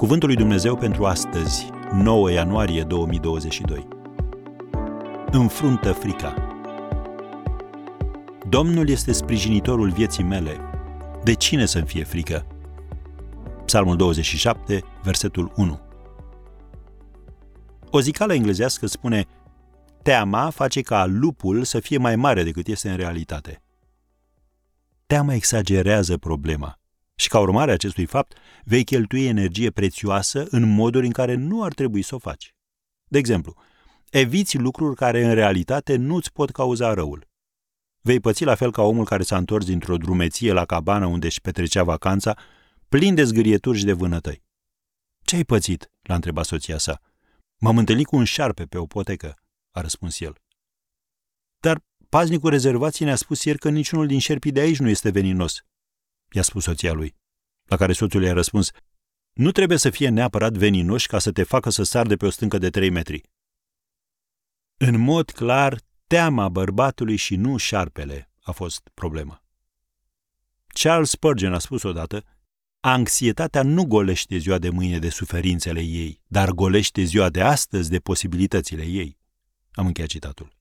Cuvântul lui Dumnezeu pentru astăzi, 9 ianuarie 2022. Înfruntă frica. Domnul este sprijinitorul vieții mele. De cine să-mi fie frică? Psalmul 27, versetul 1. O zicală englezească spune Teama face ca lupul să fie mai mare decât este în realitate. Teama exagerează problema și ca urmare a acestui fapt vei cheltui energie prețioasă în moduri în care nu ar trebui să o faci. De exemplu, eviți lucruri care în realitate nu îți pot cauza răul. Vei păți la fel ca omul care s-a întors dintr-o drumeție la cabană unde își petrecea vacanța, plin de zgârieturi și de vânătăi. Ce ai pățit?" l-a întrebat soția sa. M-am întâlnit cu un șarpe pe o potecă," a răspuns el. Dar paznicul rezervației ne-a spus ieri că niciunul din șerpii de aici nu este veninos, i-a spus soția lui. La care soțul i-a răspuns, nu trebuie să fie neapărat veninoși ca să te facă să sar de pe o stâncă de trei metri. În mod clar, teama bărbatului și nu șarpele a fost problema. Charles Spurgeon a spus odată, anxietatea nu golește ziua de mâine de suferințele ei, dar golește ziua de astăzi de posibilitățile ei. Am încheiat citatul.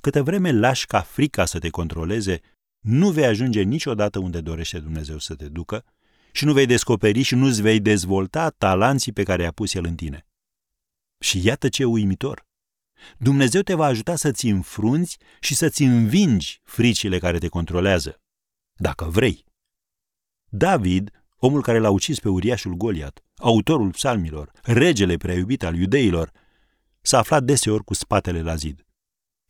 Câte vreme lași ca frica să te controleze, nu vei ajunge niciodată unde dorește Dumnezeu să te ducă și nu vei descoperi și nu-ți vei dezvolta talanții pe care i-a pus El în tine. Și iată ce uimitor! Dumnezeu te va ajuta să-ți înfrunți și să-ți învingi fricile care te controlează, dacă vrei. David, omul care l-a ucis pe uriașul Goliat, autorul psalmilor, regele prea iubit al iudeilor, s-a aflat deseori cu spatele la zid.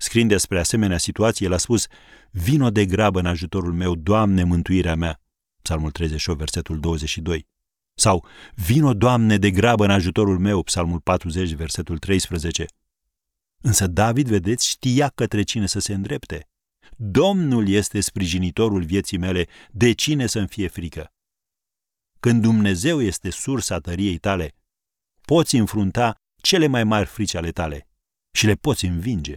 Scriind despre asemenea situație, el a spus, Vino de grabă în ajutorul meu, Doamne, mântuirea mea. Psalmul 38, versetul 22. Sau, Vino, Doamne, de grabă în ajutorul meu, Psalmul 40, versetul 13. Însă David, vedeți, știa către cine să se îndrepte. Domnul este sprijinitorul vieții mele, de cine să-mi fie frică? Când Dumnezeu este sursa tăriei tale, poți înfrunta cele mai mari frici ale tale și le poți învinge.